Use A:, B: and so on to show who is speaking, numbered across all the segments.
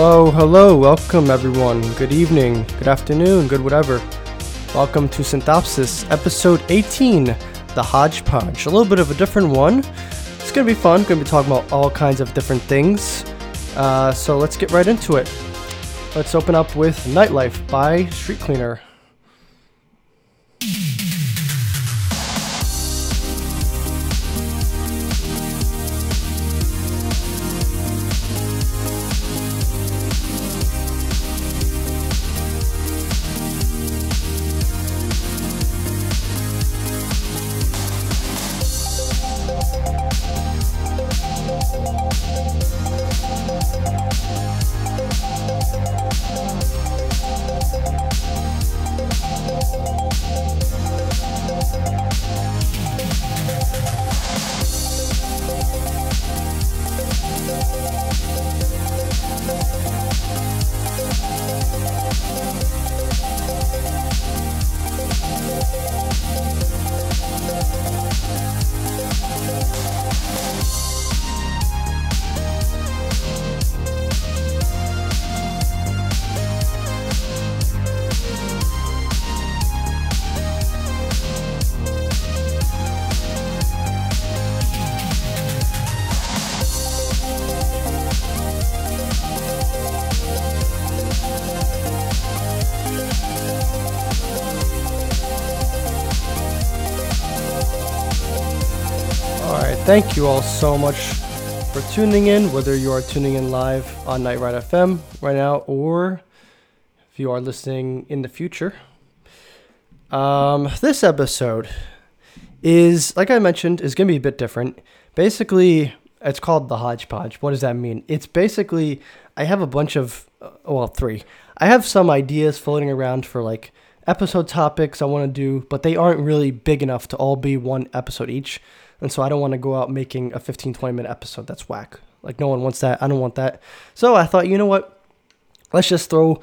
A: Hello, hello, welcome everyone. Good evening, good afternoon, good whatever. Welcome to Synthopsis, episode 18, the Hodgepodge. A little bit of a different one. It's gonna be fun, gonna be talking about all kinds of different things. Uh, so let's get right into it. Let's open up with Nightlife by Street Cleaner. Thank you all so much for tuning in, whether you are tuning in live on Night Ride FM right now or if you are listening in the future. Um, this episode is, like I mentioned, is going to be a bit different. Basically, it's called the hodgepodge. What does that mean? It's basically, I have a bunch of, uh, well, three. I have some ideas floating around for like episode topics I want to do, but they aren't really big enough to all be one episode each. And so I don't want to go out making a 15, 20 minute episode. That's whack. Like, no one wants that. I don't want that. So I thought, you know what? Let's just throw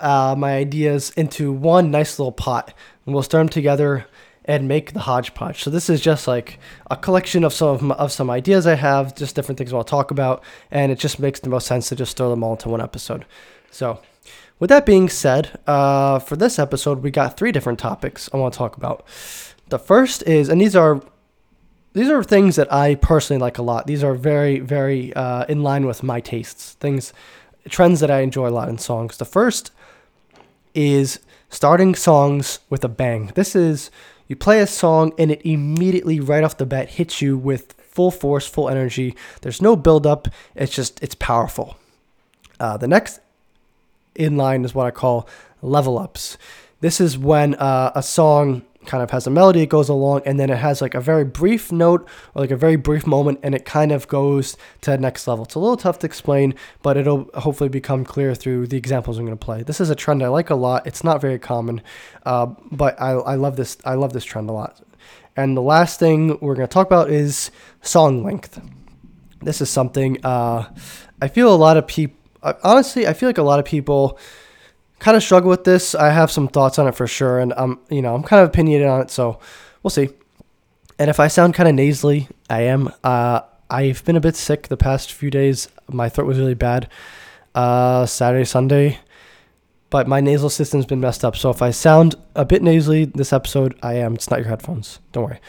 A: uh, my ideas into one nice little pot and we'll stir them together and make the hodgepodge. So this is just like a collection of some of, my, of some ideas I have, just different things I want to talk about, and it just makes the most sense to just throw them all into one episode. So, with that being said, uh, for this episode, we got three different topics I want to talk about. The first is, and these are these are things that I personally like a lot. These are very, very uh, in line with my tastes. Things, trends that I enjoy a lot in songs. The first is starting songs with a bang. This is you play a song and it immediately, right off the bat, hits you with full force, full energy. There's no build up. It's just it's powerful. Uh, the next in line is what I call level ups. This is when uh, a song kind of has a melody, it goes along, and then it has like a very brief note or like a very brief moment, and it kind of goes to the next level. It's a little tough to explain, but it'll hopefully become clear through the examples I'm going to play. This is a trend I like a lot. It's not very common, uh, but I, I love this. I love this trend a lot. And the last thing we're going to talk about is song length. This is something uh, I feel a lot of people. Honestly, I feel like a lot of people kind of struggle with this. I have some thoughts on it for sure, and I'm you know I'm kind of opinionated on it, so we'll see. And if I sound kind of nasally, I am. Uh, I've been a bit sick the past few days. My throat was really bad. Uh, Saturday, Sunday, but my nasal system's been messed up. So if I sound a bit nasally this episode, I am. It's not your headphones. Don't worry.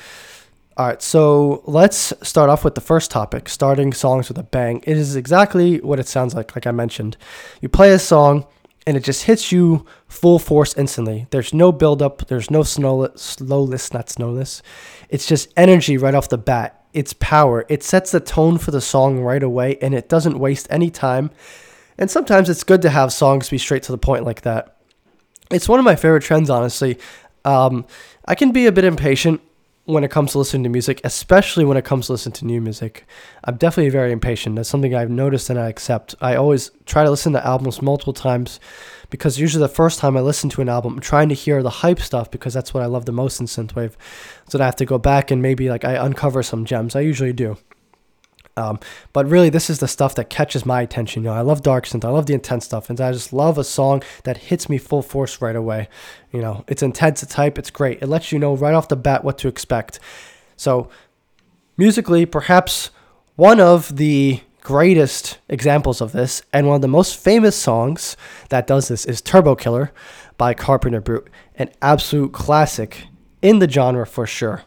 A: All right, so let's start off with the first topic starting songs with a bang. It is exactly what it sounds like, like I mentioned. You play a song, and it just hits you full force instantly. There's no build up, there's no slowness, not snowness. It's just energy right off the bat. It's power. It sets the tone for the song right away, and it doesn't waste any time. And sometimes it's good to have songs be straight to the point like that. It's one of my favorite trends, honestly. Um, I can be a bit impatient when it comes to listening to music, especially when it comes to listening to new music. I'm definitely very impatient. That's something I've noticed and I accept. I always try to listen to albums multiple times because usually the first time I listen to an album, I'm trying to hear the hype stuff because that's what I love the most in synthwave. So that I have to go back and maybe like I uncover some gems. I usually do. Um, but really, this is the stuff that catches my attention. You know, I love dark synth. I love the intense stuff, and I just love a song that hits me full force right away. You know, it's intense, it's hype, it's great. It lets you know right off the bat what to expect. So, musically, perhaps one of the greatest examples of this, and one of the most famous songs that does this is Turbo Killer by Carpenter Brut, an absolute classic in the genre for sure.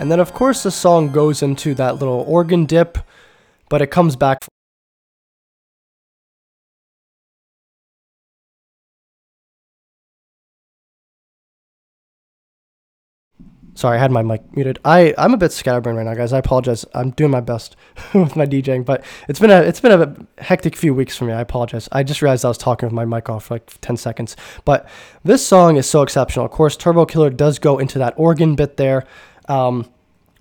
A: And then, of course, the song goes into that little organ dip, but it comes back. Sorry, I had my mic muted. I I'm a bit scatterbrained right now, guys. I apologize. I'm doing my best with my DJing, but it's been a it's been a hectic few weeks for me. I apologize. I just realized I was talking with my mic off for like 10 seconds. But this song is so exceptional. Of course, Turbo Killer does go into that organ bit there. Um,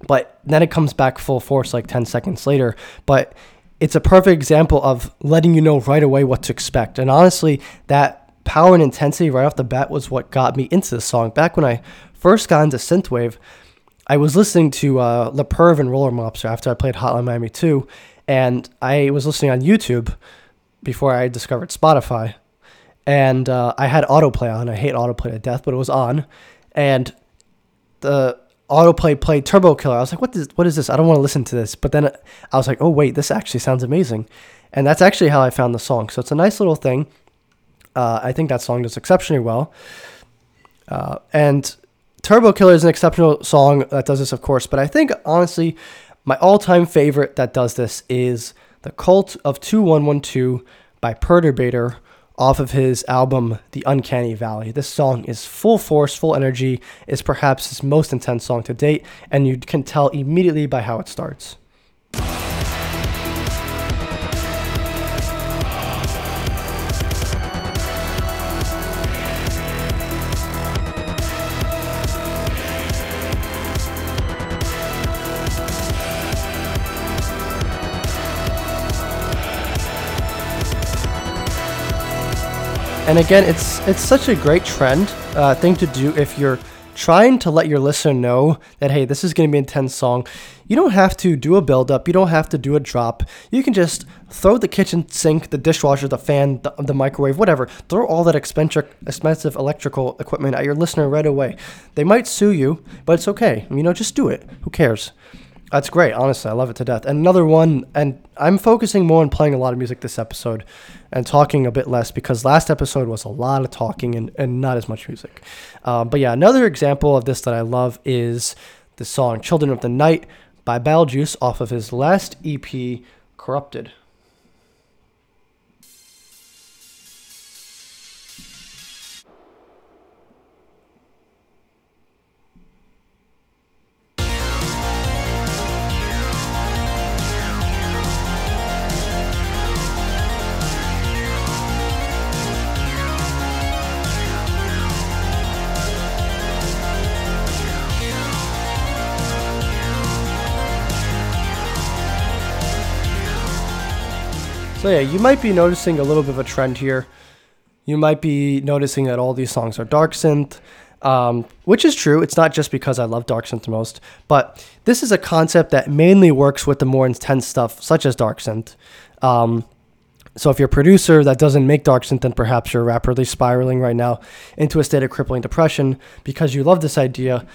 A: but then it comes back full force like 10 seconds later. But it's a perfect example of letting you know right away what to expect. And honestly, that power and intensity right off the bat was what got me into the song. Back when I first got into synthwave, I was listening to uh, Le Perv and Roller Mobster after I played Hotline Miami 2, and I was listening on YouTube before I discovered Spotify. And uh, I had autoplay on. I hate autoplay to death, but it was on. And the autoplay played Turbo Killer. I was like, what is what is this? I don't want to listen to this. But then I was like, oh wait, this actually sounds amazing, and that's actually how I found the song. So it's a nice little thing. Uh, I think that song does exceptionally well, uh, and Turbo Killer is an exceptional song that does this, of course. But I think honestly, my all-time favorite that does this is the Cult of Two One One Two by Perturbator off of his album The Uncanny Valley. This song is full force, full energy, is perhaps his most intense song to date, and you can tell immediately by how it starts. And again, it's it's such a great trend uh, thing to do if you're trying to let your listener know that hey, this is going to be an intense song. You don't have to do a build up. You don't have to do a drop. You can just throw the kitchen sink, the dishwasher, the fan, the, the microwave, whatever. Throw all that expensive expensive electrical equipment at your listener right away. They might sue you, but it's okay. You know, just do it. Who cares? That's great. Honestly, I love it to death. And another one, and I'm focusing more on playing a lot of music this episode and talking a bit less because last episode was a lot of talking and, and not as much music. Um, but yeah, another example of this that I love is the song Children of the Night by Betelgeuse off of his last EP, Corrupted. So yeah, you might be noticing a little bit of a trend here. You might be noticing that all these songs are dark synth, um, which is true. It's not just because I love dark synth the most, but this is a concept that mainly works with the more intense stuff, such as dark synth. Um, so if you're a producer that doesn't make dark synth, then perhaps you're rapidly spiraling right now into a state of crippling depression because you love this idea,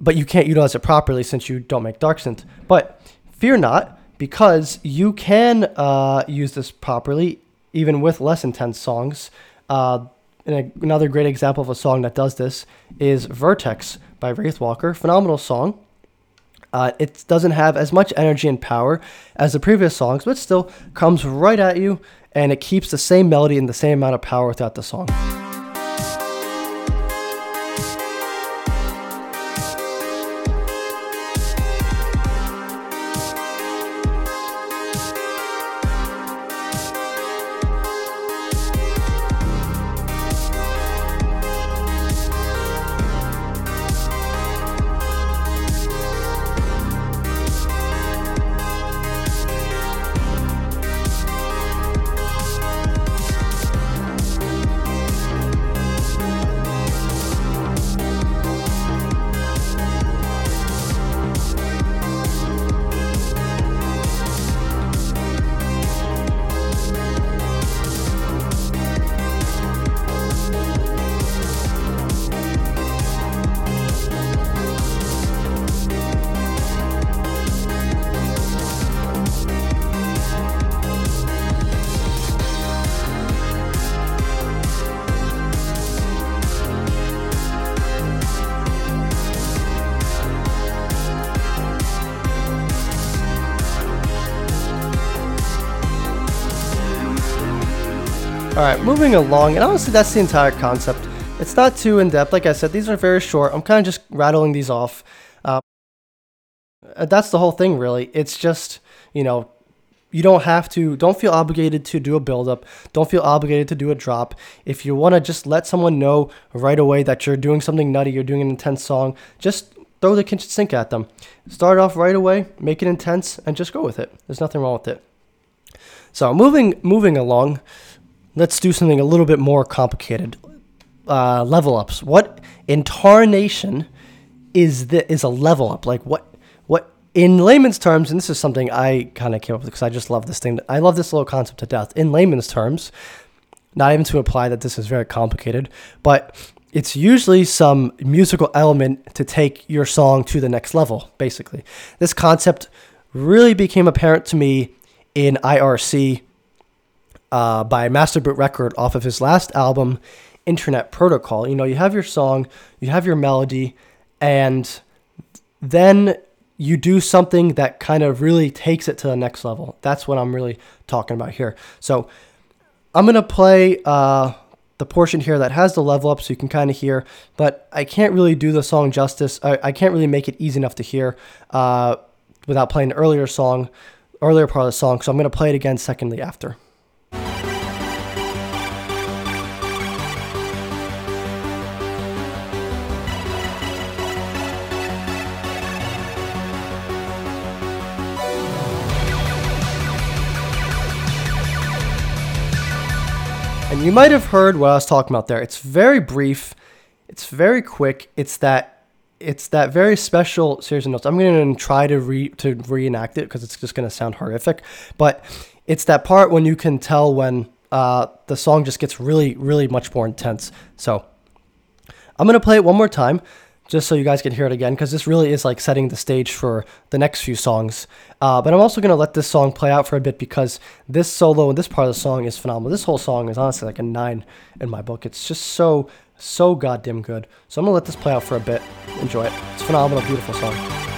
A: but you can't utilize it properly since you don't make dark synth. But fear not because you can uh, use this properly even with less intense songs. Uh, a, another great example of a song that does this is Vertex by Wraith Walker. Phenomenal song. Uh, it doesn't have as much energy and power as the previous songs, but still comes right at you and it keeps the same melody and the same amount of power throughout the song. All right, moving along, and honestly, that's the entire concept. It's not too in depth. Like I said, these are very short. I'm kind of just rattling these off. Uh, that's the whole thing, really. It's just, you know, you don't have to, don't feel obligated to do a build up. Don't feel obligated to do a drop. If you want to just let someone know right away that you're doing something nutty, you're doing an intense song, just throw the kitchen sink at them. Start off right away, make it intense, and just go with it. There's nothing wrong with it. So moving moving along, let's do something a little bit more complicated. Uh, level ups. What in tarnation is the is a level up? Like what what in layman's terms, and this is something I kind of came up with because I just love this thing. I love this little concept to death. In layman's terms, not even to imply that this is very complicated, but it's usually some musical element to take your song to the next level, basically. This concept really became apparent to me in IRC uh, by Master Boot Record off of his last album, Internet Protocol. You know, you have your song, you have your melody, and then you do something that kind of really takes it to the next level. That's what I'm really talking about here. So I'm going to play uh, the portion here that has the level up so you can kind of hear, but I can't really do the song justice. I, I can't really make it easy enough to hear uh, without playing the earlier song, earlier part of the song. So I'm going to play it again secondly after. And you might have heard what I was talking about there. It's very brief, it's very quick. It's that it's that very special series of notes. I'm going to try to re to reenact it because it's just going to sound horrific, but it's that part when you can tell when uh, the song just gets really, really much more intense. So I'm going to play it one more time just so you guys can hear it again, because this really is like setting the stage for the next few songs. Uh, but I'm also going to let this song play out for a bit because this solo and this part of the song is phenomenal. This whole song is honestly like a nine in my book. It's just so, so goddamn good. So I'm going to let this play out for a bit. Enjoy it. It's a phenomenal, beautiful song.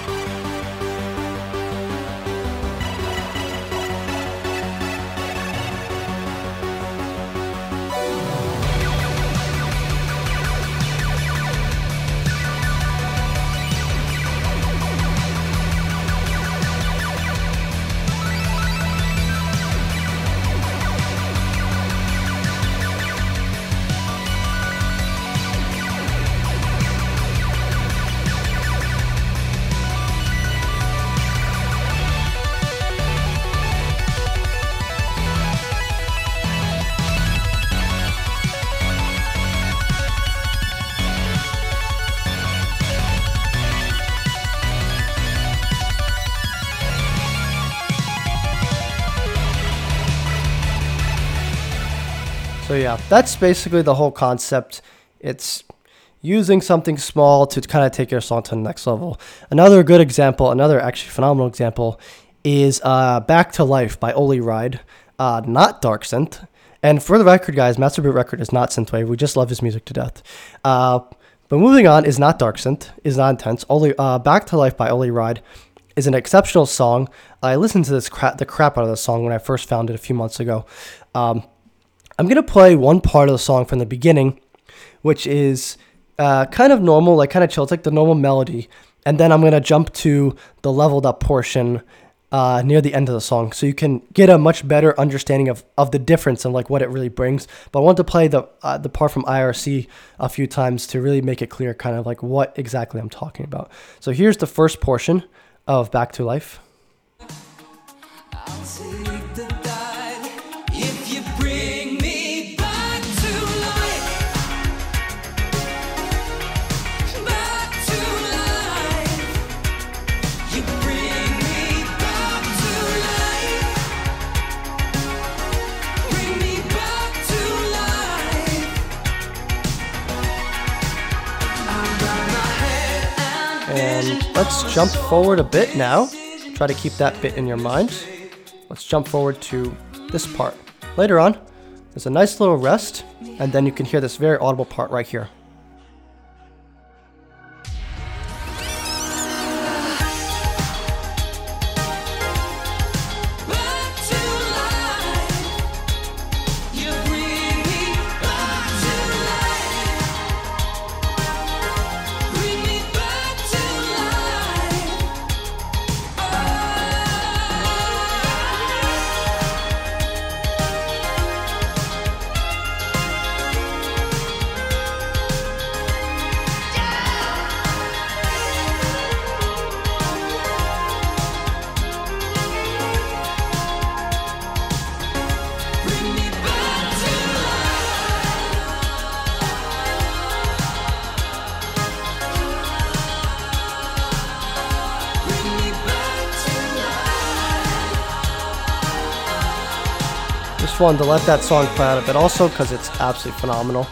A: So yeah, that's basically the whole concept. It's using something small to kind of take your song to the next level. Another good example, another actually phenomenal example, is uh, "Back to Life" by Oli Ride, uh, not dark synth. And for the record, guys, Master Boot Record is not synthwave. We just love his music to death. Uh, but moving on is not dark synth, is not intense. Oli, uh, "Back to Life" by Oli Ride is an exceptional song. I listened to this the crap out of the song when I first found it a few months ago. Um, I'm going to play one part of the song from the beginning, which is uh, kind of normal, like kind of chill. It's like the normal melody. And then I'm going to jump to the leveled up portion uh, near the end of the song so you can get a much better understanding of, of the difference and like what it really brings. But I want to play the, uh, the part from IRC a few times to really make it clear kind of like what exactly I'm talking about. So here's the first portion of Back to Life. Let's jump forward a bit now. Try to keep that bit in your mind. Let's jump forward to this part. Later on, there's a nice little rest, and then you can hear this very audible part right here. Wanted to let that song play out a bit also because it's absolutely phenomenal.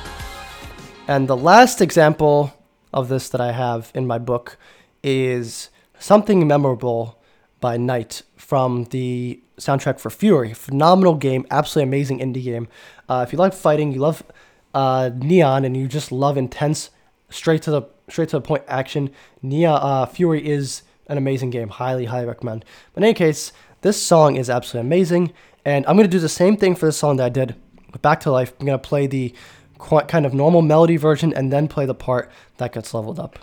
A: And the last example of this that I have in my book is Something Memorable by Kn1ght from the soundtrack for Furi. Phenomenal game, absolutely amazing indie game. Uh, if you like fighting, you love uh, Neon, and you just love intense, straight to the straight to the point action, Neon uh, Furi is an amazing game. Highly, highly recommend. But in any case, this song is absolutely amazing, and I'm gonna do the same thing for the song that I did with Back to Life. I'm gonna play the kind of normal melody version and then play the part that gets leveled up.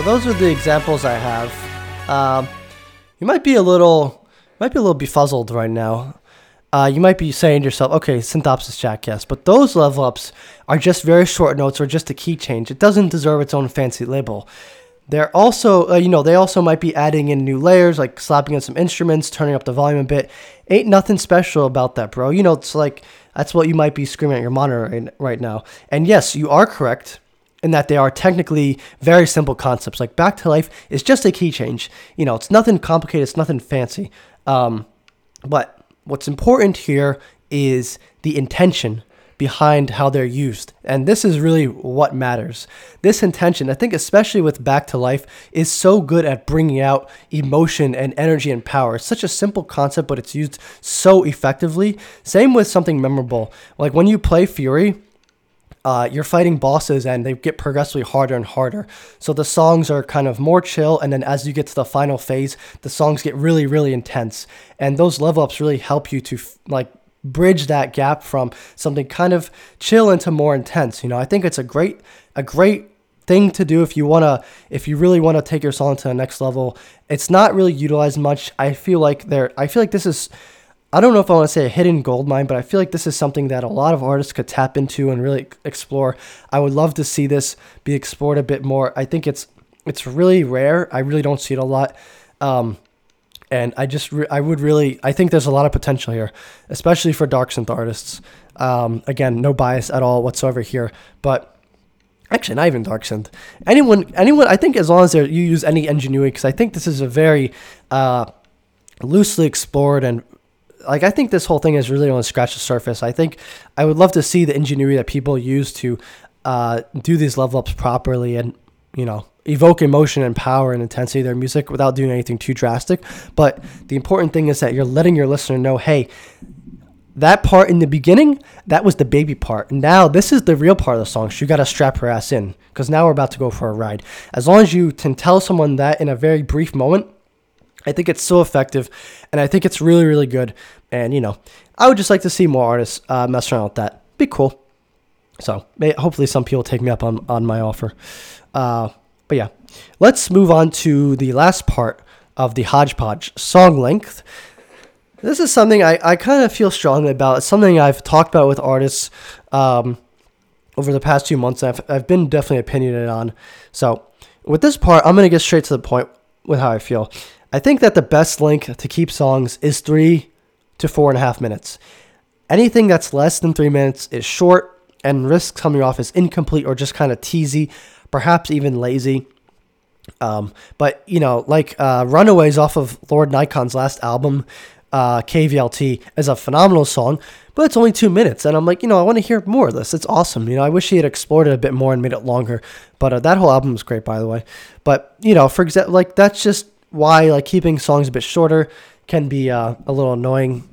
A: So those are the examples I have. Um, you might be a little, might be a little befuzzled right now. Uh, you might be saying to yourself, okay, Synthopsis Jackass, but those level ups are just very short notes or just a key change. It doesn't deserve its own fancy label. They're also, uh, you know, they also might be adding in new layers, like slapping in some instruments, turning up the volume a bit. Ain't nothing special about that, bro. You know, it's like that's what you might be screaming at your monitor right now. And yes, you are correct in that they are technically very simple concepts. Like back to life is just a key change. You know, it's nothing complicated, it's nothing fancy. Um, but what's important here is the intention behind how they're used. And this is really what matters. This intention, I think, especially with Back to Life, is so good at bringing out emotion and energy and power. It's such a simple concept, but it's used so effectively. Same with something memorable. Like when you play Furi, uh, you're fighting bosses and they get progressively harder and harder. So the songs are kind of more chill, and then as you get to the final phase, the songs get really, really intense. And those level ups really help you to like bridge that gap from something kind of chill into more intense. You know, I think it's a great, a great thing to do if you want to if you really want to take your song to the next level it's not really utilized much i feel like there i feel like this is I don't know if I want to say a hidden gold mine, but I feel like this is something that a lot of artists could tap into and really explore. I would love to see this be explored a bit more. I think it's it's really rare. I really don't see it a lot. Um, and I just re- I would really I think there's a lot of potential here, especially for dark synth artists. Um, again, no bias at all whatsoever here, but actually not even dark synth. Anyone anyone I think as long as you use any ingenuity, because I think this is a very uh, loosely explored and like I think this whole thing is really only scratched the surface. I think I would love to see the ingenuity that people use to uh, do these level ups properly and you know evoke emotion and power and intensity of their music without doing anything too drastic. But the important thing is that you're letting your listener know, hey, that part in the beginning, that was the baby part. Now this is the real part of the song. So you got to strap her ass in because now we're about to go for a ride. As long as you can tell someone that in a very brief moment, I think it's so effective, and I think it's really, really good. And you know, I would just like to see more artists uh, mess around with that. Be cool. So hopefully, some people take me up on on my offer. Uh, but yeah, let's move on to the last part of the hodgepodge song length. This is something I, I kind of feel strongly about. It's something I've talked about with artists um, over the past few months. I've, I've been definitely opinionated on. So, with this part, I'm going to get straight to the point with how I feel. I think that the best length to keep songs is three to four and a half minutes. Anything that's less than three minutes is short and risks coming off as incomplete or just kind of teasy, perhaps even lazy. Um, but you know, like uh, "Runaways" off of Lord Nikon's last album, uh, KVLT, is a phenomenal song, but it's only two minutes, and I'm like, you know, I want to hear more of this. It's awesome. You know, I wish he had explored it a bit more and made it longer. But uh, that whole album is great, by the way. But you know, for example, like that's just why like keeping songs a bit shorter can be uh, a little annoying.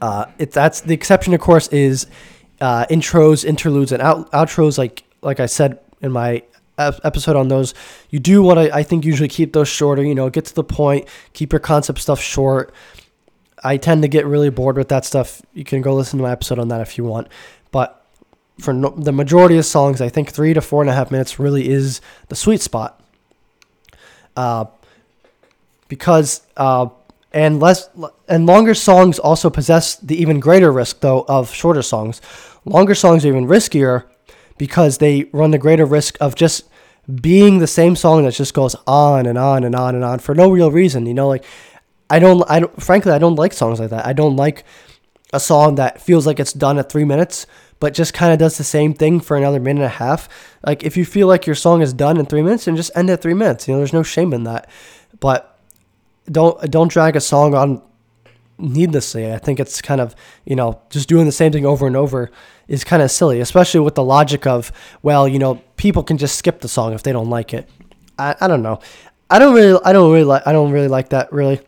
A: Uh, it that's the exception, of course, is uh, intros, interludes, and out, outros. Like like I said in my episode on those, you do want to, I think, usually keep those shorter. You know, get to the point, keep your concept stuff short. I tend to get really bored with that stuff. You can go listen to my episode on that if you want. But for no, the majority of songs, I think three to four and a half minutes really is the sweet spot. Uh, because uh, and less and longer songs also possess the even greater risk though of shorter songs. Longer songs are even riskier because they run the greater risk of just being the same song that just goes on and on and on and on for no real reason. You know, like I don't, I don't, frankly, I don't like songs like that. I don't like a song that feels like it's done at three minutes, but just kind of does the same thing for another minute and a half. Like if you feel like your song is done in three minutes, and just end at three minutes. You know, there's no shame in that. But don't don't drag a song on needlessly. I think it's kind of you know just doing the same thing over and over is kind of silly, especially with the logic of well, you know, people can just skip the song if they don't like it. I, I don't know. I don't really I don't really like I don't really like that really.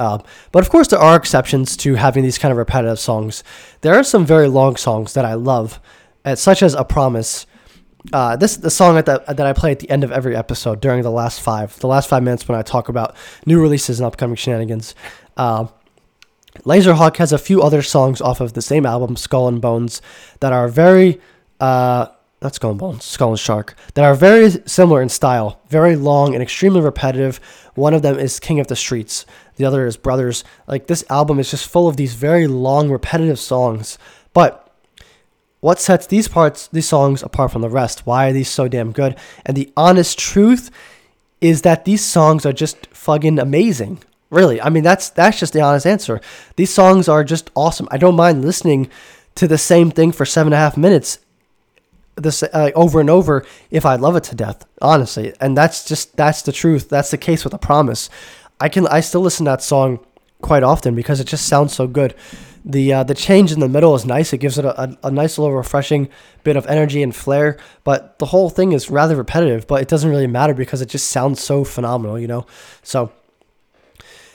A: Um, but of course, there are exceptions to having these kind of repetitive songs. There are some very long songs that I love, such as "A Promise." Uh, this the song that that I play at the end of every episode during the last five, the last five minutes when I talk about new releases and upcoming shenanigans. Uh, Laserhawk has a few other songs off of the same album, Skull and Bones, that are very uh, not Skull and Bones, Skull and Shark, that are very similar in style, very long and extremely repetitive. One of them is King of the Streets, the other is Brothers. Like this album is just full of these very long, repetitive songs. But what sets these parts, these songs apart from the rest? Why are these so damn good? And the honest truth is that these songs are just fucking amazing. Really, I mean that's that's just the honest answer. These songs are just awesome. I don't mind listening to the same thing for seven and a half minutes, this uh, over and over if I love it to death. Honestly, and that's just that's the truth. That's the case with a promise. I can I still listen to that song quite often because it just sounds so good. The uh, the change in the middle is nice. It gives it a, a, a, nice little refreshing bit of energy and flair. But the whole thing is rather repetitive. But it doesn't really matter because it just sounds so phenomenal, you know. So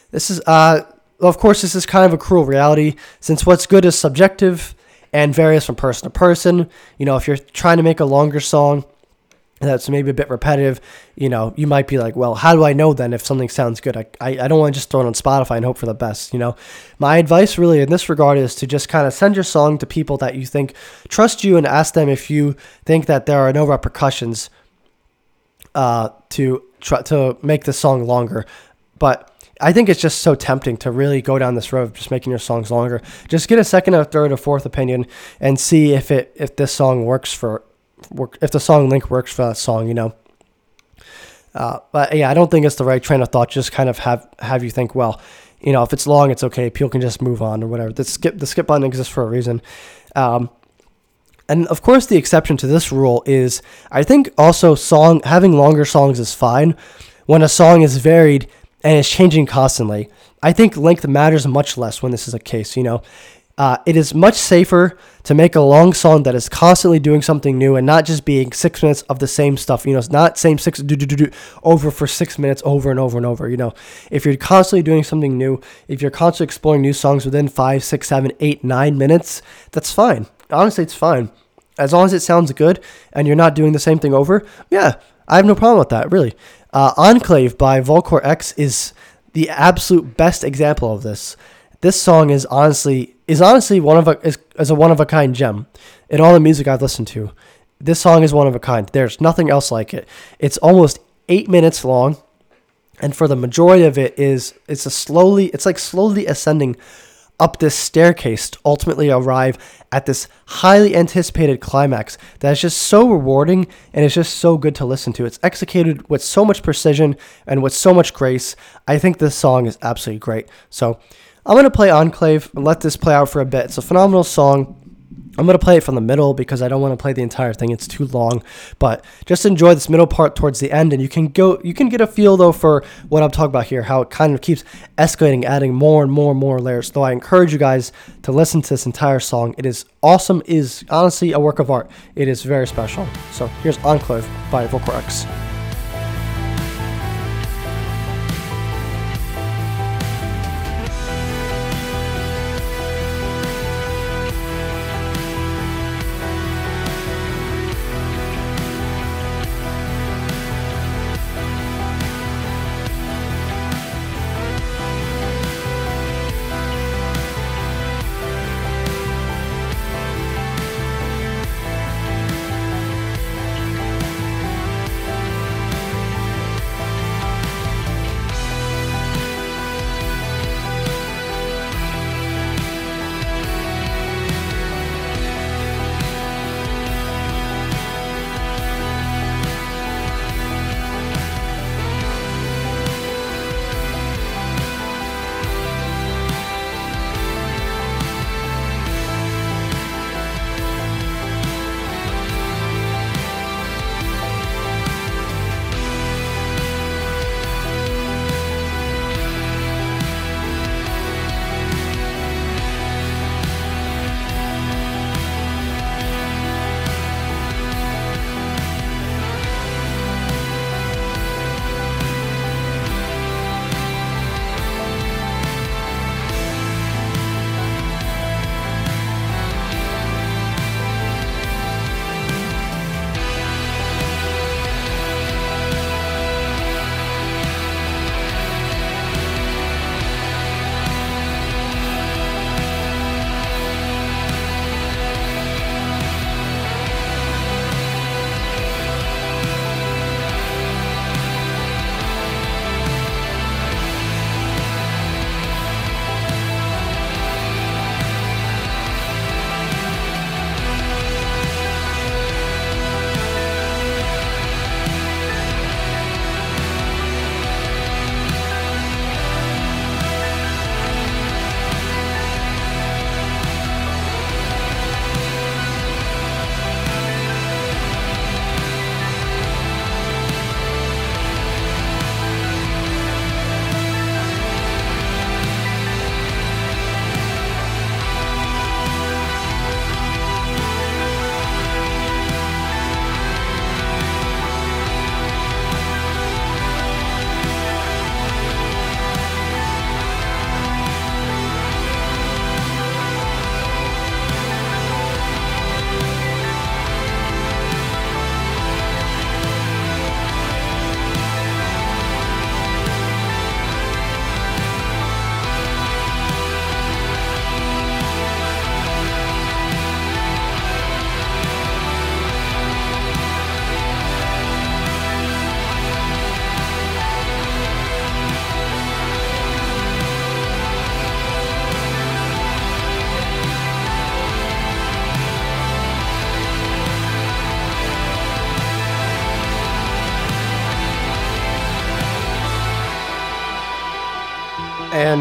A: this is, uh, of course, this is kind of a cruel reality since what's good is subjective and varies from person to person. You know, if you're trying to make a longer song that's maybe a bit repetitive, you know, you might be like, well, how do I know then if something sounds good? I, I, I don't want to just throw it on Spotify and hope for the best, you know. My advice really in this regard is to just kind of send your song to people that you think trust you and ask them if you think that there are no repercussions uh, to try to make the song longer. But I think it's just so tempting to really go down this road of just making your songs longer. Just get a second, or third, or fourth opinion and see if it if this song works for work if the song link works for that song. You know. Uh, but yeah, I don't think it's the right train of thought. Just kind of have have you think, well, you know, if it's long, it's okay. People can just move on or whatever. The skip the skip button exists for a reason. Um, and of course, the exception to this rule is I think also song having longer songs is fine when a song is varied and it's changing constantly. I think length matters much less when this is a case. You know, Uh, it is much safer to make a long song that is constantly doing something new and not just being six minutes of the same stuff. You know, it's not same six do do do do over for six minutes over and over and over. You know, if you're constantly doing something new, if you're constantly exploring new songs within five, six, seven, eight, nine minutes, that's fine. Honestly, it's fine as long as it sounds good and you're not doing the same thing over. Yeah, I have no problem with that. Really, uh, Enclave by Volkor X is the absolute best example of this. This song is honestly is honestly one of a is, is a one of a kind gem in all the music I've listened to. This song is one of a kind. There's nothing else like it. It's almost eight minutes long, and for the majority of it is it's a slowly it's like slowly ascending up this staircase to ultimately arrive at this highly anticipated climax that is just so rewarding and it's just so good to listen to. It's executed with so much precision and with so much grace. I think this song is absolutely great. So I'm going to play Enclave and let this play out for a bit. It's a phenomenal song. I'm going to play it from the middle because I don't want to play the entire thing. It's too long. But just enjoy this middle part towards the end and you can go you can get a feel though for what I'm talking about here, how it kind of keeps escalating, adding more and more and more layers. Though I encourage you guys to listen to this entire song. It is awesome, it is honestly a work of art. It is very special. So here's Enclave by Volkor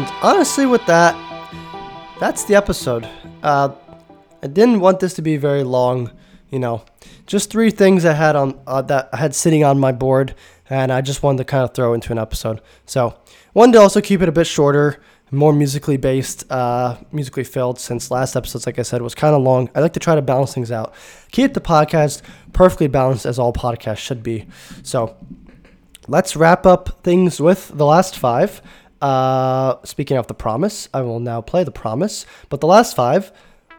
A: And honestly, with that, that's the episode. Uh, I didn't want this to be very long, you know. Just three things I had on uh, that I had sitting on my board, and I just wanted to kind of throw into an episode. So wanted to also keep it a bit shorter, more musically based, uh, musically filled. Since last episodes, like I said, was kind of long. I like to try to balance things out. Keep the podcast perfectly balanced as all podcasts should be. So let's wrap up things with the last five. Uh, speaking of the promise, I will now play the promise. But the last five,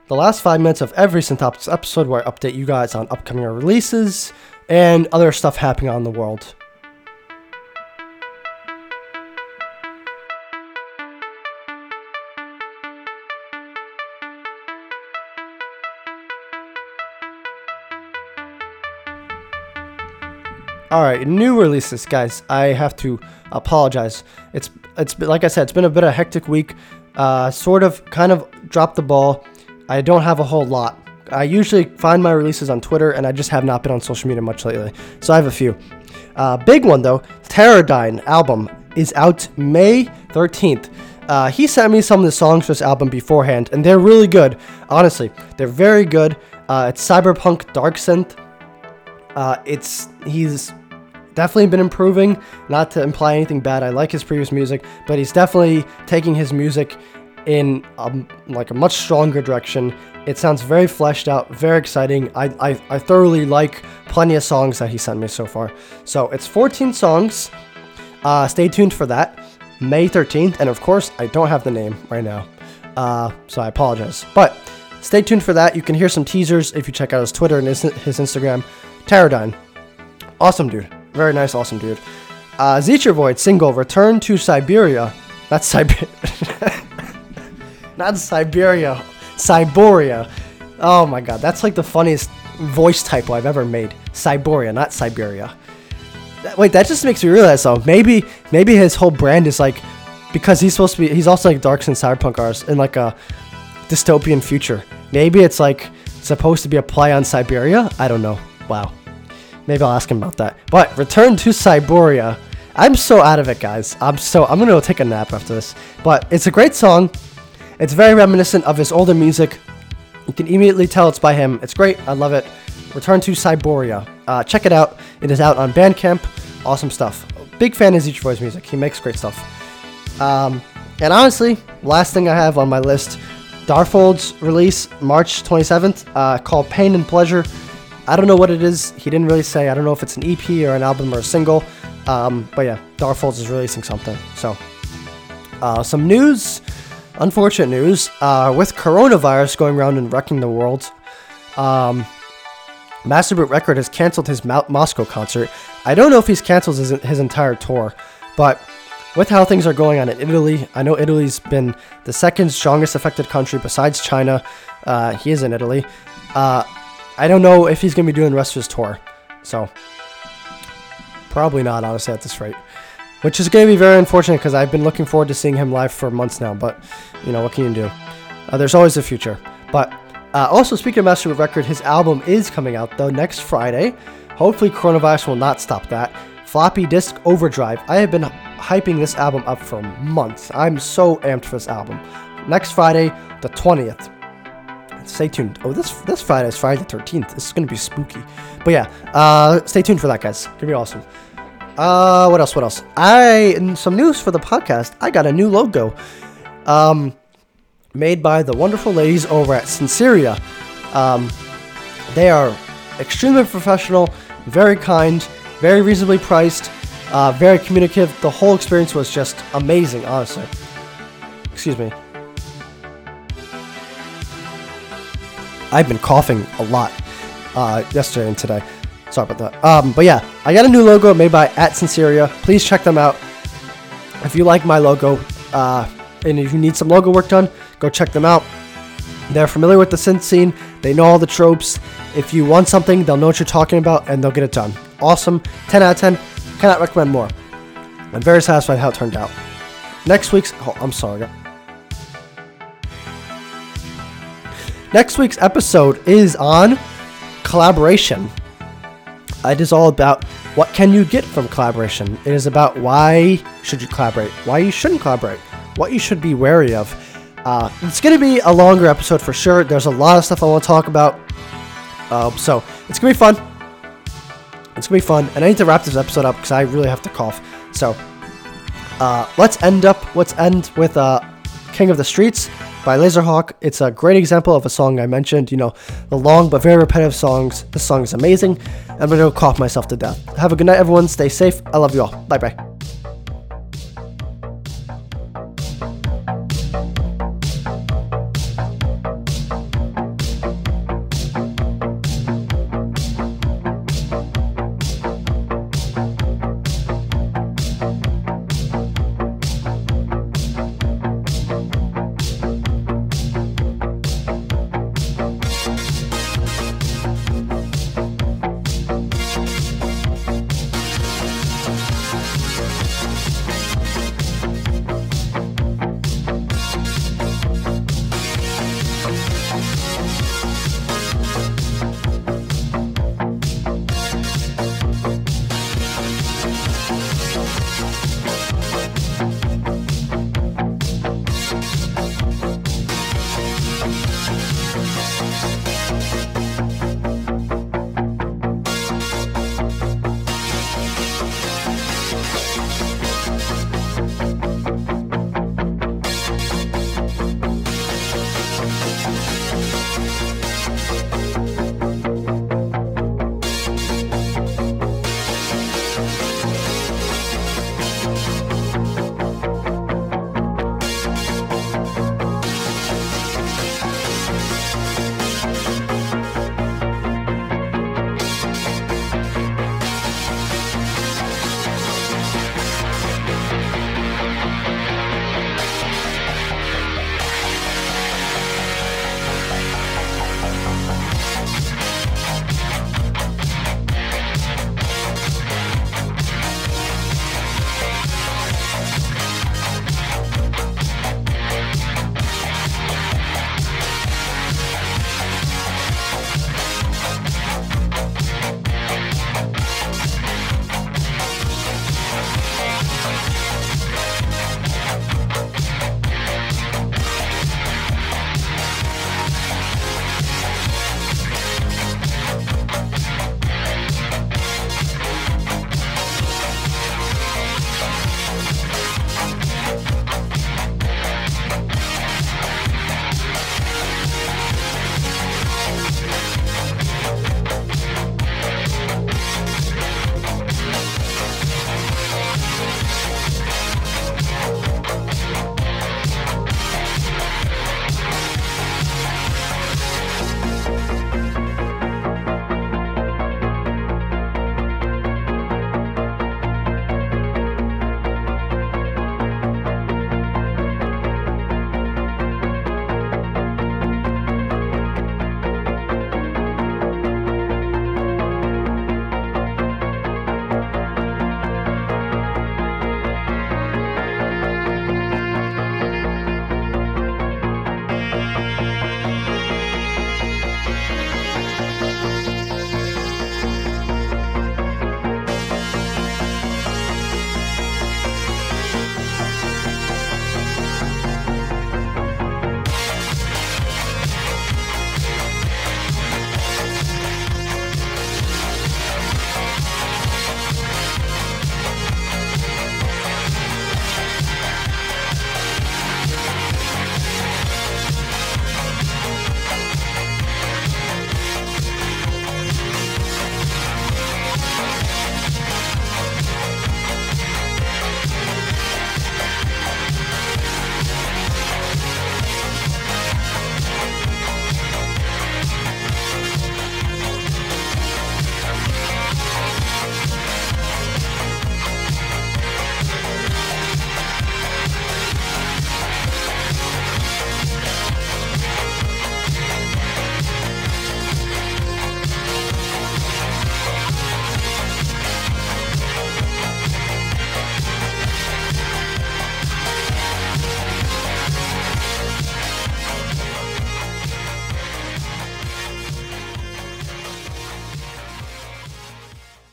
A: the last five minutes of every Synthoptics episode where I update you guys on upcoming releases and other stuff happening on the world. All right, new releases, guys. I have to apologize. It's it's been- like I said, it's been a bit of a hectic week. Uh, sort of, kind of dropped the ball. I don't have a whole lot. I usually find my releases on Twitter, and I just have not been on social media much lately. So I have a few. Uh, big one though, Pterodyne album is out May 13th. Uh, he sent me some of the songs for this album beforehand, and they're really good. Honestly, they're very good. Uh, it's cyberpunk dark synth. Uh, it's he's definitely been improving. Not to imply anything bad, I like his previous music, but he's definitely taking his music in um, like a much stronger direction. It sounds very fleshed out, very exciting. I, I, I thoroughly like plenty of songs that he sent me so far. So it's 14 songs. Uh, stay tuned for that. May 13th, and of course, I don't have the name right now, uh, so I apologize. But stay tuned for that. You can hear some teasers if you check out his Twitter and his, his Instagram. Pterodyne. Awesome dude. Very nice, awesome dude. Uh, single Return to Siberia. That's Siberia. Not Siberia. Siberia. Oh my god, that's like the funniest voice typo I've ever made. Siberia, not Siberia. That- Wait, that just makes me realize though. Maybe maybe his whole brand is like because he's supposed to be he's also like dark and cyberpunk artist in like a dystopian future. Maybe it's like supposed to be a play on Siberia. I don't know. Wow. Maybe I'll ask him about that. But return to Siberia. I'm so out of it, guys. I'm so I'm gonna go take a nap after this. But it's a great song. It's very reminiscent of his older music. You can immediately tell it's by him. It's great. I love it. Return to Siberia. Uh, check it out. It is out on Bandcamp. Awesome stuff. Big fan of Zeech Boy's music. He makes great stuff. Um, and honestly, last thing I have on my list, Darfold's release March 27th, uh, called Pain and Pleasure. I don't know what it is. He didn't really say. I don't know if it's an EP or an album or a single. Um, but yeah, Darfolds is releasing something. So, uh, some news, unfortunate news, uh, with coronavirus going around and wrecking the world. Um, Master Boot Record has canceled his Mo- Moscow concert. I don't know if he's canceled his, his entire tour, but with how things are going on in Italy, I know Italy's been the second strongest affected country besides China. Uh, he is in Italy. Uh, I don't know if he's going to be doing the rest of his tour. So, probably not, honestly, at this rate. Which is going to be very unfortunate because I've been looking forward to seeing him live for months now. But, you know, what can you do? Uh, there's always a future. But uh, also, speaking of Master Boot Record, his album is coming out, though, next Friday. Hopefully, coronavirus will not stop that. Floppy Disk Overdrive. I have been hyping this album up for months. I'm so amped for this album. Next Friday, the 20th. Stay tuned. Oh, this this Friday is Friday the 13th. This is going to be spooky. But yeah, uh, stay tuned for that, guys. It's to be awesome. Uh, what else? What else? I some news for the podcast. I got a new logo, um, made by the wonderful ladies over at Sinceria. Um, they are extremely professional, very kind, very reasonably priced, uh, very communicative. The whole experience was just amazing, honestly. Excuse me. I've been coughing a lot uh, yesterday and today. Sorry about that. Um, but yeah, I got a new logo made by at Sinceria. Please check them out. If you like my logo, uh, and if you need some logo work done, go check them out. They're familiar with the synth scene. They know all the tropes. If you want something, they'll know what you're talking about, and they'll get it done. Awesome. 10 out of 10. Cannot recommend more. I'm very satisfied how it turned out. Next week's. Oh, I'm sorry. Next week's episode is on collaboration. It is all about what can you get from collaboration. It is about why should you collaborate, why you shouldn't collaborate, what you should be wary of. Uh, it's going to be a longer episode for sure. There's a lot of stuff I want to talk about. Um, so it's going to be fun. It's going to be fun. And I need to wrap this episode up because I really have to cough. So uh, let's end up, let's end with uh, King of the Streets by Lazerhawk. It's a great example of a song I mentioned, you know, the long but very repetitive songs. This song is amazing. I'm going to cough myself to death. Have a good night, everyone. Stay safe. I love you all. Bye bye.